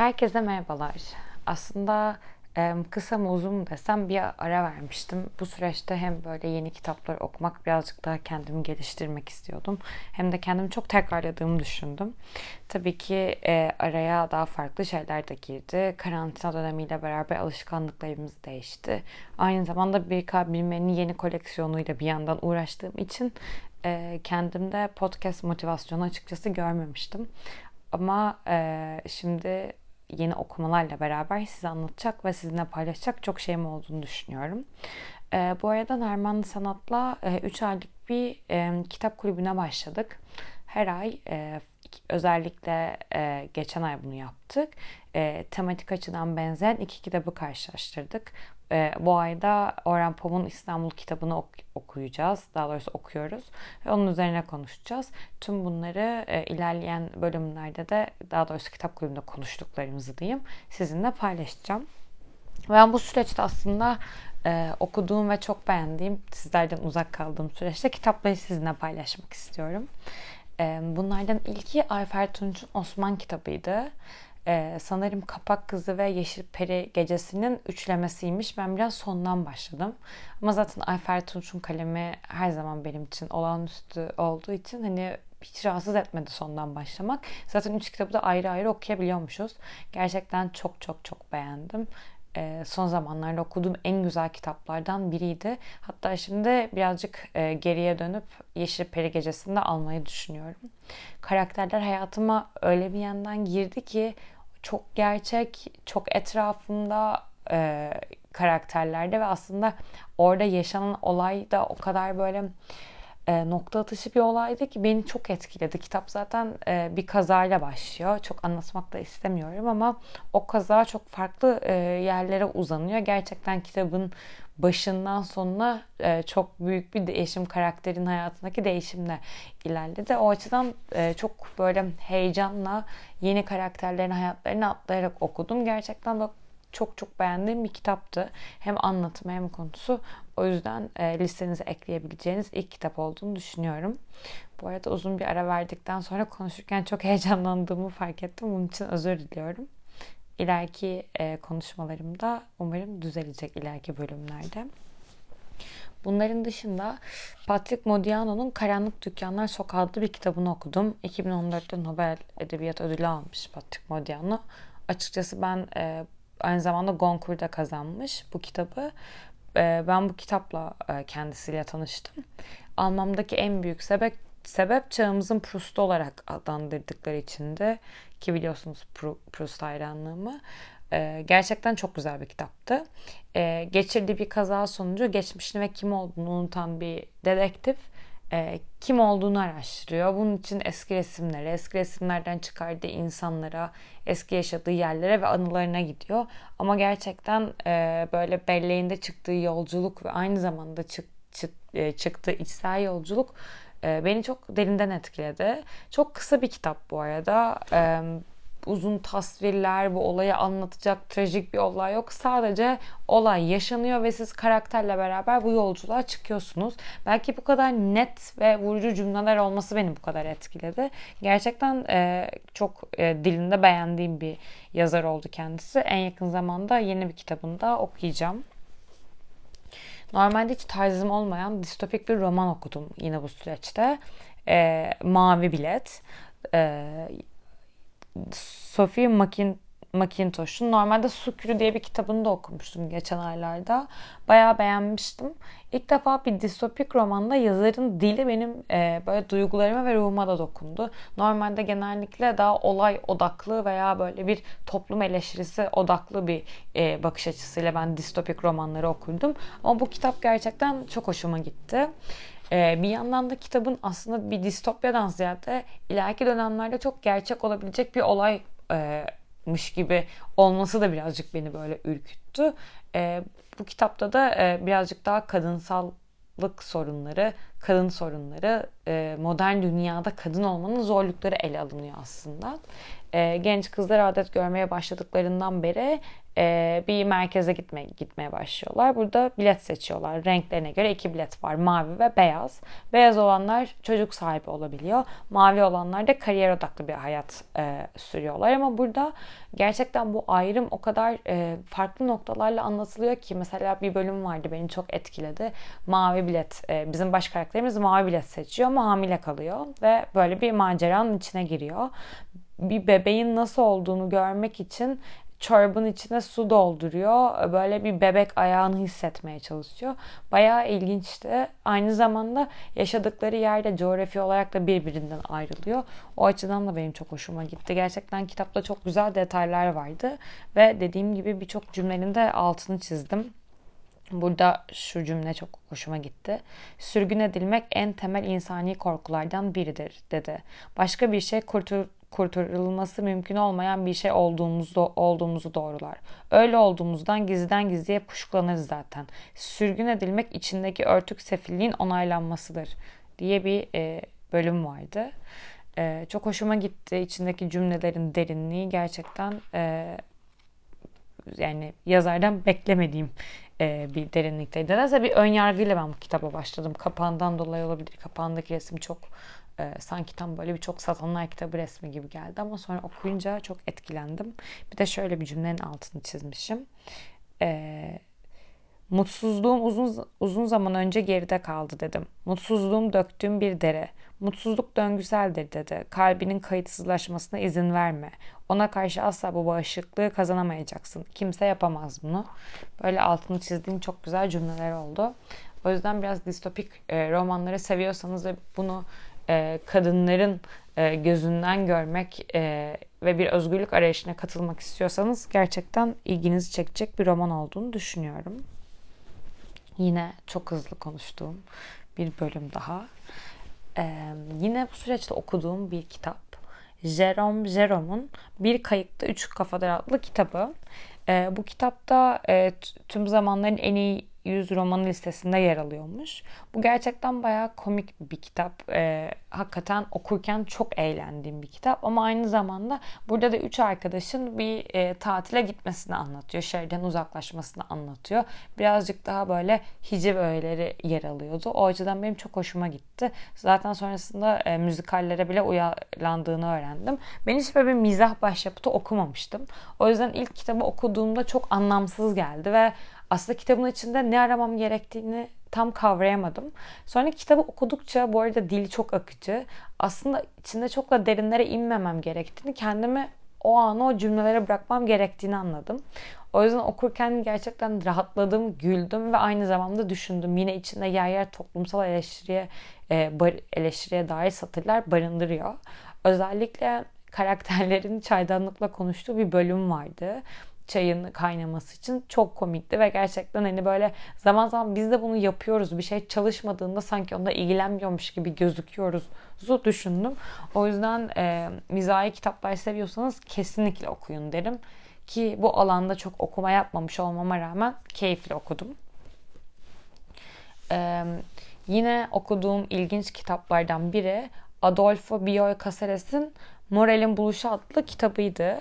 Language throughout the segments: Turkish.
Herkese merhabalar. Aslında kısa mı uzun mu desem bir ara vermiştim. Bu süreçte hem böyle yeni kitaplar okumak birazcık daha kendimi geliştirmek istiyordum. Hem de kendimi çok tekrarladığımı düşündüm. Tabii ki araya daha farklı şeyler de girdi. Karantina dönemiyle beraber alışkanlıklarımız değişti. Aynı zamanda bir bilmenin yeni koleksiyonuyla bir yandan uğraştığım için kendimde podcast motivasyonu açıkçası görmemiştim. Ama e, şimdi yeni okumalarla beraber size anlatacak ve sizinle paylaşacak çok şeyim olduğunu düşünüyorum. E, bu arada Nermanlı Sanat'la 3 e, aylık bir e, kitap kulübüne başladık. Her ay e, özellikle e, geçen ay bunu yaptık. E, tematik açıdan benzeyen iki kitabı karşılaştırdık. E, bu ayda Orhan Pamuk'un İstanbul kitabını ok- okuyacağız. Daha doğrusu okuyoruz. Ve onun üzerine konuşacağız. Tüm bunları e, ilerleyen bölümlerde de daha doğrusu kitap kulübünde konuştuklarımızı diyeyim sizinle paylaşacağım. Ben bu süreçte aslında e, okuduğum ve çok beğendiğim, sizlerden uzak kaldığım süreçte kitapları sizinle paylaşmak istiyorum. Bunlardan ilki Ayfer Tunç'un Osman kitabıydı. Sanırım Kapak Kızı ve Yeşil Peri Gecesi'nin üçlemesiymiş. Ben biraz sondan başladım. Ama zaten Ayfer Tunç'un kalemi her zaman benim için olağanüstü olduğu için hani hiç rahatsız etmedi sondan başlamak. Zaten üç kitabı da ayrı ayrı okuyabiliyormuşuz. Gerçekten çok çok çok beğendim e, son zamanlarda okuduğum en güzel kitaplardan biriydi. Hatta şimdi birazcık e, geriye dönüp Yeşil Peri Gecesi'nde almayı düşünüyorum. Karakterler hayatıma öyle bir yandan girdi ki çok gerçek, çok etrafımda e, karakterlerde ve aslında orada yaşanan olay da o kadar böyle e, nokta atışı bir olaydı ki beni çok etkiledi. Kitap zaten e, bir kazayla başlıyor. Çok anlatmak da istemiyorum ama o kaza çok farklı e, yerlere uzanıyor. Gerçekten kitabın başından sonuna e, çok büyük bir değişim karakterin hayatındaki değişimle ilerledi. O açıdan çok böyle heyecanla yeni karakterlerin hayatlarını atlayarak okudum. Gerçekten bak çok çok beğendiğim bir kitaptı. Hem anlatımı hem konusu. O yüzden e, listenize ekleyebileceğiniz ilk kitap olduğunu düşünüyorum. Bu arada uzun bir ara verdikten sonra konuşurken çok heyecanlandığımı fark ettim. Bunun için özür diliyorum. İleriki e, konuşmalarımda umarım düzelecek ileriki bölümlerde. Bunların dışında Patrick Modiano'nun Karanlık Dükkanlar Sokağı adlı bir kitabını okudum. 2014'te Nobel Edebiyat Ödülü almış Patrick Modiano. Açıkçası ben e, aynı zamanda Goncourt'da kazanmış bu kitabı. Ee, ben bu kitapla e, kendisiyle tanıştım. Almamdaki en büyük sebep sebep çağımızın Proust'u olarak adlandırdıkları içindi ki biliyorsunuz Proust hayranlığımı. Ee, gerçekten çok güzel bir kitaptı. Ee, geçirdiği bir kaza sonucu geçmişini ve kim olduğunu unutan bir dedektif e, kim olduğunu araştırıyor. Bunun için eski resimlere, eski resimlerden çıkardığı insanlara, eski yaşadığı yerlere ve anılarına gidiyor. Ama gerçekten e, böyle belleğinde çıktığı yolculuk ve aynı zamanda çık, çık, e, çıktığı içsel yolculuk e, beni çok derinden etkiledi. Çok kısa bir kitap bu arada. E, uzun tasvirler, bu olayı anlatacak trajik bir olay yok. Sadece olay yaşanıyor ve siz karakterle beraber bu yolculuğa çıkıyorsunuz. Belki bu kadar net ve vurucu cümleler olması beni bu kadar etkiledi. Gerçekten e, çok e, dilinde beğendiğim bir yazar oldu kendisi. En yakın zamanda yeni bir kitabını da okuyacağım. Normalde hiç tarzım olmayan distopik bir roman okudum yine bu süreçte. E, Mavi Bilet. E, Sophie Makin Macintosh'un normalde Sukürü diye bir kitabını da okumuştum geçen aylarda. Bayağı beğenmiştim. İlk defa bir distopik romanda yazarın dili benim e, böyle duygularıma ve ruhuma da dokundu. Normalde genellikle daha olay odaklı veya böyle bir toplum eleştirisi odaklı bir e, bakış açısıyla ben distopik romanları okurdum. Ama bu kitap gerçekten çok hoşuma gitti. Ee, bir yandan da kitabın aslında bir distopyadan ziyade ileriki dönemlerde çok gerçek olabilecek bir olaymış gibi olması da birazcık beni böyle ürküttü. Bu kitapta da birazcık daha kadınsallık sorunları, kadın sorunları, modern dünyada kadın olmanın zorlukları ele alınıyor aslında. E, genç kızlar adet görmeye başladıklarından beri e, bir merkeze gitmeye, gitmeye başlıyorlar. Burada bilet seçiyorlar. Renklerine göre iki bilet var. Mavi ve beyaz. Beyaz olanlar çocuk sahibi olabiliyor. Mavi olanlar da kariyer odaklı bir hayat e, sürüyorlar. Ama burada gerçekten bu ayrım o kadar e, farklı noktalarla anlatılıyor ki. Mesela bir bölüm vardı beni çok etkiledi. Mavi bilet. E, bizim baş karakterimiz mavi bilet seçiyor ama hamile kalıyor. Ve böyle bir maceranın içine giriyor bir bebeğin nasıl olduğunu görmek için çorabın içine su dolduruyor. Böyle bir bebek ayağını hissetmeye çalışıyor. Bayağı ilginçti. Aynı zamanda yaşadıkları yerde coğrafi olarak da birbirinden ayrılıyor. O açıdan da benim çok hoşuma gitti. Gerçekten kitapta çok güzel detaylar vardı. Ve dediğim gibi birçok cümlenin de altını çizdim. Burada şu cümle çok hoşuma gitti. Sürgün edilmek en temel insani korkulardan biridir dedi. Başka bir şey kurtul kurtarılması mümkün olmayan bir şey olduğumuzu, olduğumuzu doğrular. Öyle olduğumuzdan gizliden gizliye kuşkulanırız zaten. Sürgün edilmek içindeki örtük sefilliğin onaylanmasıdır diye bir e, bölüm vardı. E, çok hoşuma gitti. İçindeki cümlelerin derinliği gerçekten e, yani yazardan beklemediğim e, bir derinlikteydi. Nedense bir ön yargıyla ben bu kitaba başladım. Kapağından dolayı olabilir. Kapağındaki resim çok e, sanki tam böyle bir çok satanlar kitabı resmi gibi geldi ama sonra okuyunca çok etkilendim. Bir de şöyle bir cümlenin altını çizmişim. E, Mutsuzluğum uzun uzun zaman önce geride kaldı dedim. Mutsuzluğum döktüğüm bir dere. Mutsuzluk döngüseldir dedi. Kalbinin kayıtsızlaşmasına izin verme. Ona karşı asla bu bağışıklığı kazanamayacaksın. Kimse yapamaz bunu. Böyle altını çizdiğim çok güzel cümleler oldu. O yüzden biraz distopik e, romanları seviyorsanız ve bunu e, kadınların e, gözünden görmek e, ve bir özgürlük arayışına katılmak istiyorsanız gerçekten ilginizi çekecek bir roman olduğunu düşünüyorum. Yine çok hızlı konuştuğum bir bölüm daha. yine bu süreçte okuduğum bir kitap. Jerome Jerome'un Bir Kayıkta Üç Kafalar adlı kitabı. bu kitapta tüm zamanların en iyi 100 romanı listesinde yer alıyormuş. Bu gerçekten bayağı komik bir kitap. Ee, hakikaten okurken çok eğlendiğim bir kitap. Ama aynı zamanda burada da üç arkadaşın bir e, tatile gitmesini anlatıyor. Şehirden uzaklaşmasını anlatıyor. Birazcık daha böyle hiciv öğeleri yer alıyordu. O açıdan benim çok hoşuma gitti. Zaten sonrasında e, müzikallere bile uyarlandığını öğrendim. Ben hiç böyle bir mizah başyapıtı okumamıştım. O yüzden ilk kitabı okuduğumda çok anlamsız geldi ve aslında kitabın içinde ne aramam gerektiğini tam kavrayamadım. Sonra kitabı okudukça bu arada dili çok akıcı. Aslında içinde çok da derinlere inmemem gerektiğini, kendimi o anı o cümlelere bırakmam gerektiğini anladım. O yüzden okurken gerçekten rahatladım, güldüm ve aynı zamanda düşündüm. Yine içinde yer yer toplumsal eleştiriye, e, eleştiriye dair satırlar barındırıyor. Özellikle karakterlerin çaydanlıkla konuştuğu bir bölüm vardı çayın kaynaması için çok komikti ve gerçekten hani böyle zaman zaman biz de bunu yapıyoruz. Bir şey çalışmadığında sanki onda ilgilenmiyormuş gibi gözüküyoruz düşündüm. O yüzden e, mizahi kitaplar seviyorsanız kesinlikle okuyun derim. Ki bu alanda çok okuma yapmamış olmama rağmen keyifli okudum. Ee, yine okuduğum ilginç kitaplardan biri Adolfo Bioy Casares'in Moral'in Buluşu adlı kitabıydı.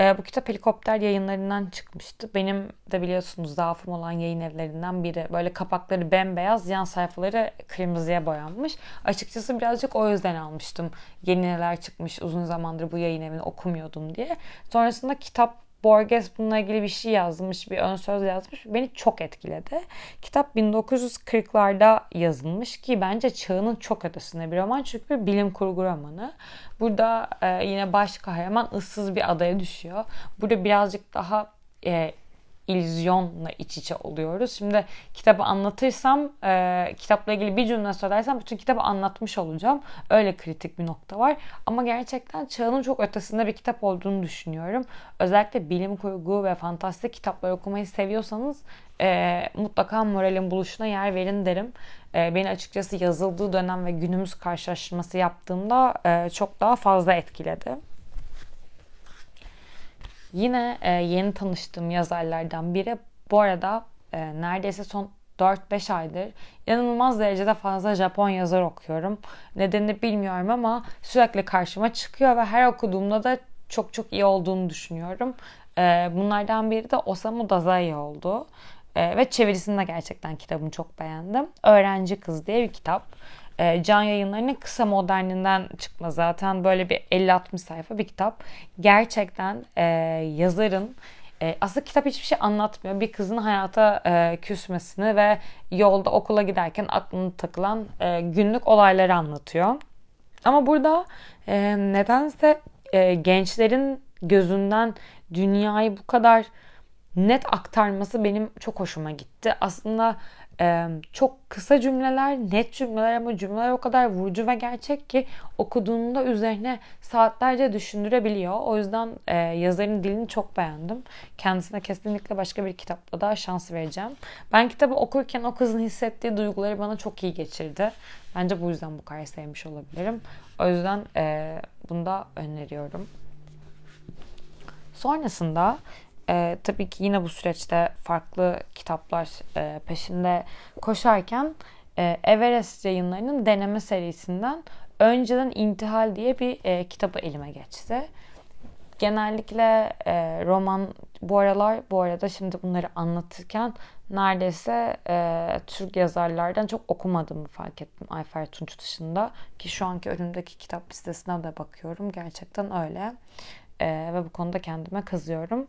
E, bu kitap helikopter yayınlarından çıkmıştı. Benim de biliyorsunuz zaafım olan yayın evlerinden biri. Böyle kapakları bembeyaz, yan sayfaları kırmızıya boyanmış. Açıkçası birazcık o yüzden almıştım. Yeni neler çıkmış uzun zamandır bu yayın evini okumuyordum diye. Sonrasında kitap Borges bununla ilgili bir şey yazmış, bir ön söz yazmış. Beni çok etkiledi. Kitap 1940'larda yazılmış ki bence çağının çok ötesinde bir roman. Çünkü bir bilim kurgu romanı. Burada e, yine baş kahraman ıssız bir adaya düşüyor. Burada birazcık daha e, illüzyonla iç içe oluyoruz. Şimdi kitabı anlatırsam, e, kitapla ilgili bir cümle söylersem bütün kitabı anlatmış olacağım. Öyle kritik bir nokta var. Ama gerçekten çağının çok ötesinde bir kitap olduğunu düşünüyorum. Özellikle bilim kurgu ve fantastik kitaplar okumayı seviyorsanız e, mutlaka moralin buluşuna yer verin derim. E, beni açıkçası yazıldığı dönem ve günümüz karşılaştırması yaptığımda e, çok daha fazla etkiledi. Yine e, yeni tanıştığım yazarlardan biri. Bu arada e, neredeyse son 4-5 aydır inanılmaz derecede fazla Japon yazar okuyorum. Nedenini bilmiyorum ama sürekli karşıma çıkıyor ve her okuduğumda da çok çok iyi olduğunu düşünüyorum. Ee, bunlardan biri de Osamu Dazai oldu. Ee, ve çevirisini de gerçekten kitabını çok beğendim. Öğrenci Kız diye bir kitap. Ee, Can Yayınları'nın kısa moderninden çıkma zaten böyle bir 50-60 sayfa bir kitap. Gerçekten e, yazarın e, aslında kitap hiçbir şey anlatmıyor. Bir kızın hayata e, küsmesini ve yolda okula giderken aklına takılan e, günlük olayları anlatıyor. Ama burada e, nedense e, gençlerin gözünden dünyayı bu kadar net aktarması benim çok hoşuma gitti. Aslında çok kısa cümleler, net cümleler ama cümleler o kadar vurucu ve gerçek ki okuduğunda üzerine saatlerce düşündürebiliyor. O yüzden e, yazarın dilini çok beğendim. Kendisine kesinlikle başka bir kitapla daha şans vereceğim. Ben kitabı okurken o kızın hissettiği duyguları bana çok iyi geçirdi. Bence bu yüzden bu kadar sevmiş olabilirim. O yüzden e, bunu da öneriyorum. Sonrasında e, tabii ki yine bu süreçte farklı kitaplar e, peşinde koşarken e, Everest yayınlarının deneme serisinden Önceden İntihal diye bir e, kitabı elime geçti. Genellikle e, roman bu aralar bu arada şimdi bunları anlatırken neredeyse e, Türk yazarlardan çok okumadığımı fark ettim Ayfer Tunç dışında. Ki şu anki önümdeki kitap listesine de bakıyorum. Gerçekten öyle. E, ve bu konuda kendime kızıyorum.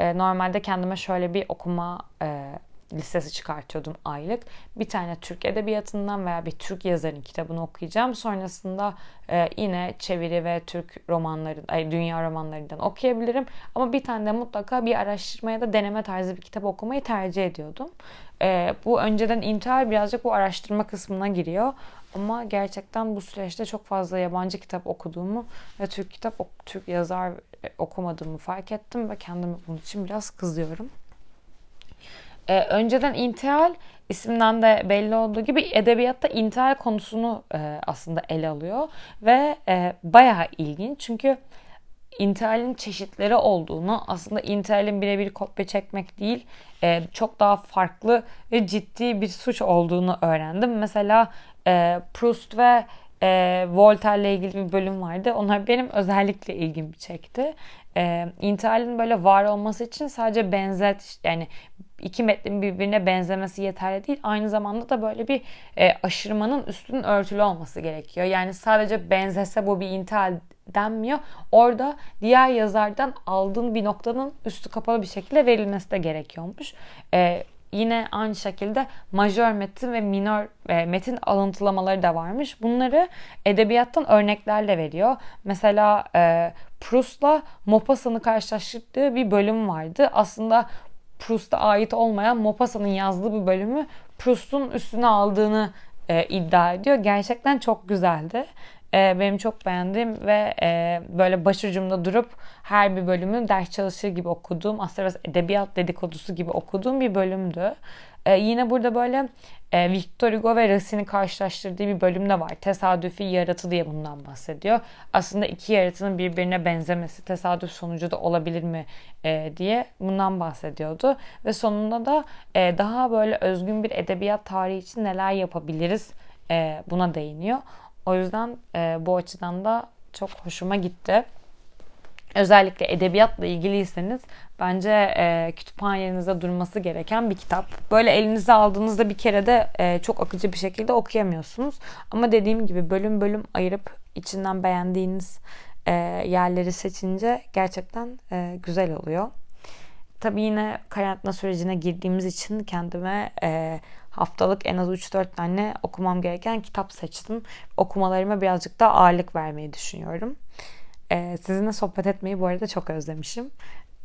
E, normalde kendime şöyle bir okuma e, listesi çıkartıyordum aylık. Bir tane Türk edebiyatından veya bir Türk yazarın kitabını okuyacağım. Sonrasında e, yine çeviri ve Türk romanları, ay, dünya romanlarından okuyabilirim. Ama bir tane de mutlaka bir araştırma ya da deneme tarzı bir kitap okumayı tercih ediyordum. E, bu önceden intihar birazcık bu araştırma kısmına giriyor. Ama gerçekten bu süreçte çok fazla yabancı kitap okuduğumu ve Türk kitap, Türk yazar okumadığımı fark ettim ve kendime bunun için biraz kızıyorum. Ee, önceden intihal isimden de belli olduğu gibi edebiyatta intihal konusunu e, aslında ele alıyor ve e, bayağı ilginç çünkü intihalin çeşitleri olduğunu aslında intihalin birebir kopya çekmek değil e, çok daha farklı ve ciddi bir suç olduğunu öğrendim. Mesela e, Proust ve e, Voltaire'le ilgili bir bölüm vardı. Onlar benim özellikle ilgimi çekti. E, böyle var olması için sadece benzet yani iki metnin birbirine benzemesi yeterli değil. Aynı zamanda da böyle bir e, aşırmanın üstünün örtülü olması gerekiyor. Yani sadece benzese bu bir intihal denmiyor. Orada diğer yazardan aldığın bir noktanın üstü kapalı bir şekilde verilmesi de gerekiyormuş. E, yine aynı şekilde majör metin ve minor e, metin alıntılamaları da varmış. Bunları edebiyattan örneklerle veriyor. Mesela e, Proust'la Maupassant'ı karşılaştırdığı bir bölüm vardı. Aslında Proust'a ait olmayan Maupassant'ın yazdığı bir bölümü Proust'un üstüne aldığını e, iddia ediyor. Gerçekten çok güzeldi. E, benim çok beğendiğim ve e, böyle başucumda durup her bir bölümü ders çalışır gibi okuduğum, aslında biraz edebiyat dedikodusu gibi okuduğum bir bölümdü. E, yine burada böyle e, Victor Hugo ve Racine'i karşılaştırdığı bir bölümde var. Tesadüfi yaratı diye bundan bahsediyor. Aslında iki yaratının birbirine benzemesi tesadüf sonucu da olabilir mi e, diye bundan bahsediyordu. Ve sonunda da e, daha böyle özgün bir edebiyat tarihi için neler yapabiliriz e, buna değiniyor. O yüzden e, bu açıdan da çok hoşuma gitti. Özellikle edebiyatla ilgiliyseniz bence e, kütüphanenizde durması gereken bir kitap. Böyle elinize aldığınızda bir kere de e, çok akıcı bir şekilde okuyamıyorsunuz. Ama dediğim gibi bölüm bölüm ayırıp içinden beğendiğiniz e, yerleri seçince gerçekten e, güzel oluyor. Tabii yine karantina sürecine girdiğimiz için kendime e, haftalık en az 3-4 tane okumam gereken kitap seçtim. Okumalarıma birazcık daha ağırlık vermeyi düşünüyorum. Ee, sizinle sohbet etmeyi bu arada çok özlemişim.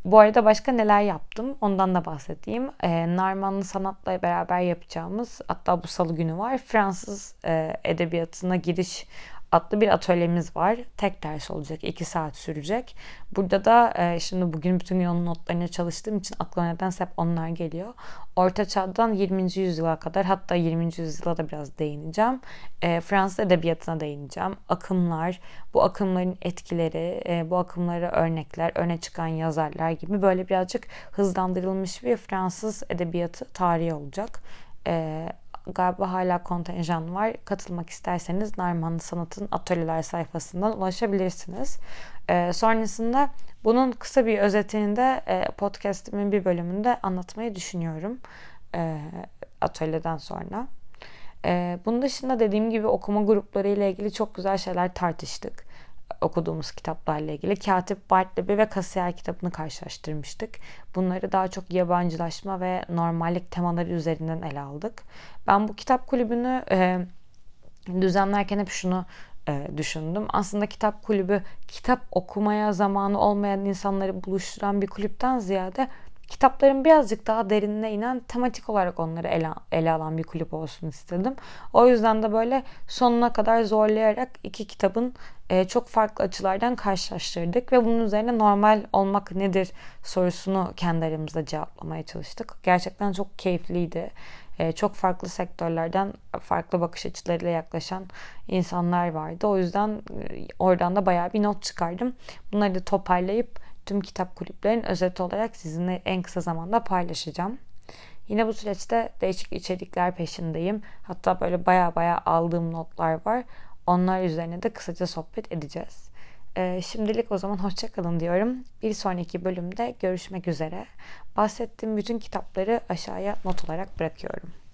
Bu arada başka neler yaptım ondan da bahsedeyim. Ee, Narmanlı Sanat'la beraber yapacağımız hatta bu salı günü var. Fransız e, edebiyatına giriş adlı bir atölyemiz var. Tek ders olacak. 2 saat sürecek. Burada da e, şimdi bugün bütün yolun notlarına çalıştığım için aklıma nedense hep onlar geliyor. Orta Çağ'dan 20. yüzyıla kadar hatta 20. yüzyıla da biraz değineceğim. E, Fransız edebiyatına değineceğim. Akımlar, bu akımların etkileri, e, bu akımlara örnekler, öne çıkan yazarlar gibi böyle birazcık hızlandırılmış bir Fransız edebiyatı tarihi olacak. E, galiba hala kontenjan var. Katılmak isterseniz Narmanlı Sanat'ın atölyeler sayfasından ulaşabilirsiniz. E, sonrasında bunun kısa bir özetini de e, podcastimin bir bölümünde anlatmayı düşünüyorum. E, atölyeden sonra. E, bunun dışında dediğim gibi okuma grupları ile ilgili çok güzel şeyler tartıştık okuduğumuz kitaplarla ilgili Katip Bartleby ve Kasiyer kitabını karşılaştırmıştık. Bunları daha çok yabancılaşma ve normallik temaları üzerinden ele aldık. Ben bu kitap kulübünü e, düzenlerken hep şunu e, düşündüm. Aslında kitap kulübü kitap okumaya zamanı olmayan insanları buluşturan bir kulüpten ziyade kitapların birazcık daha derinine inen tematik olarak onları ele, ele alan bir kulüp olsun istedim. O yüzden de böyle sonuna kadar zorlayarak iki kitabın e, çok farklı açılardan karşılaştırdık ve bunun üzerine normal olmak nedir sorusunu kendi aramızda cevaplamaya çalıştık. Gerçekten çok keyifliydi. E, çok farklı sektörlerden farklı bakış açılarıyla yaklaşan insanlar vardı. O yüzden e, oradan da bayağı bir not çıkardım. Bunları da toparlayıp tüm kitap kulüplerin özeti olarak sizinle en kısa zamanda paylaşacağım. Yine bu süreçte değişik içerikler peşindeyim. Hatta böyle baya baya aldığım notlar var. Onlar üzerine de kısaca sohbet edeceğiz. Ee, şimdilik o zaman hoşçakalın diyorum. Bir sonraki bölümde görüşmek üzere. Bahsettiğim bütün kitapları aşağıya not olarak bırakıyorum.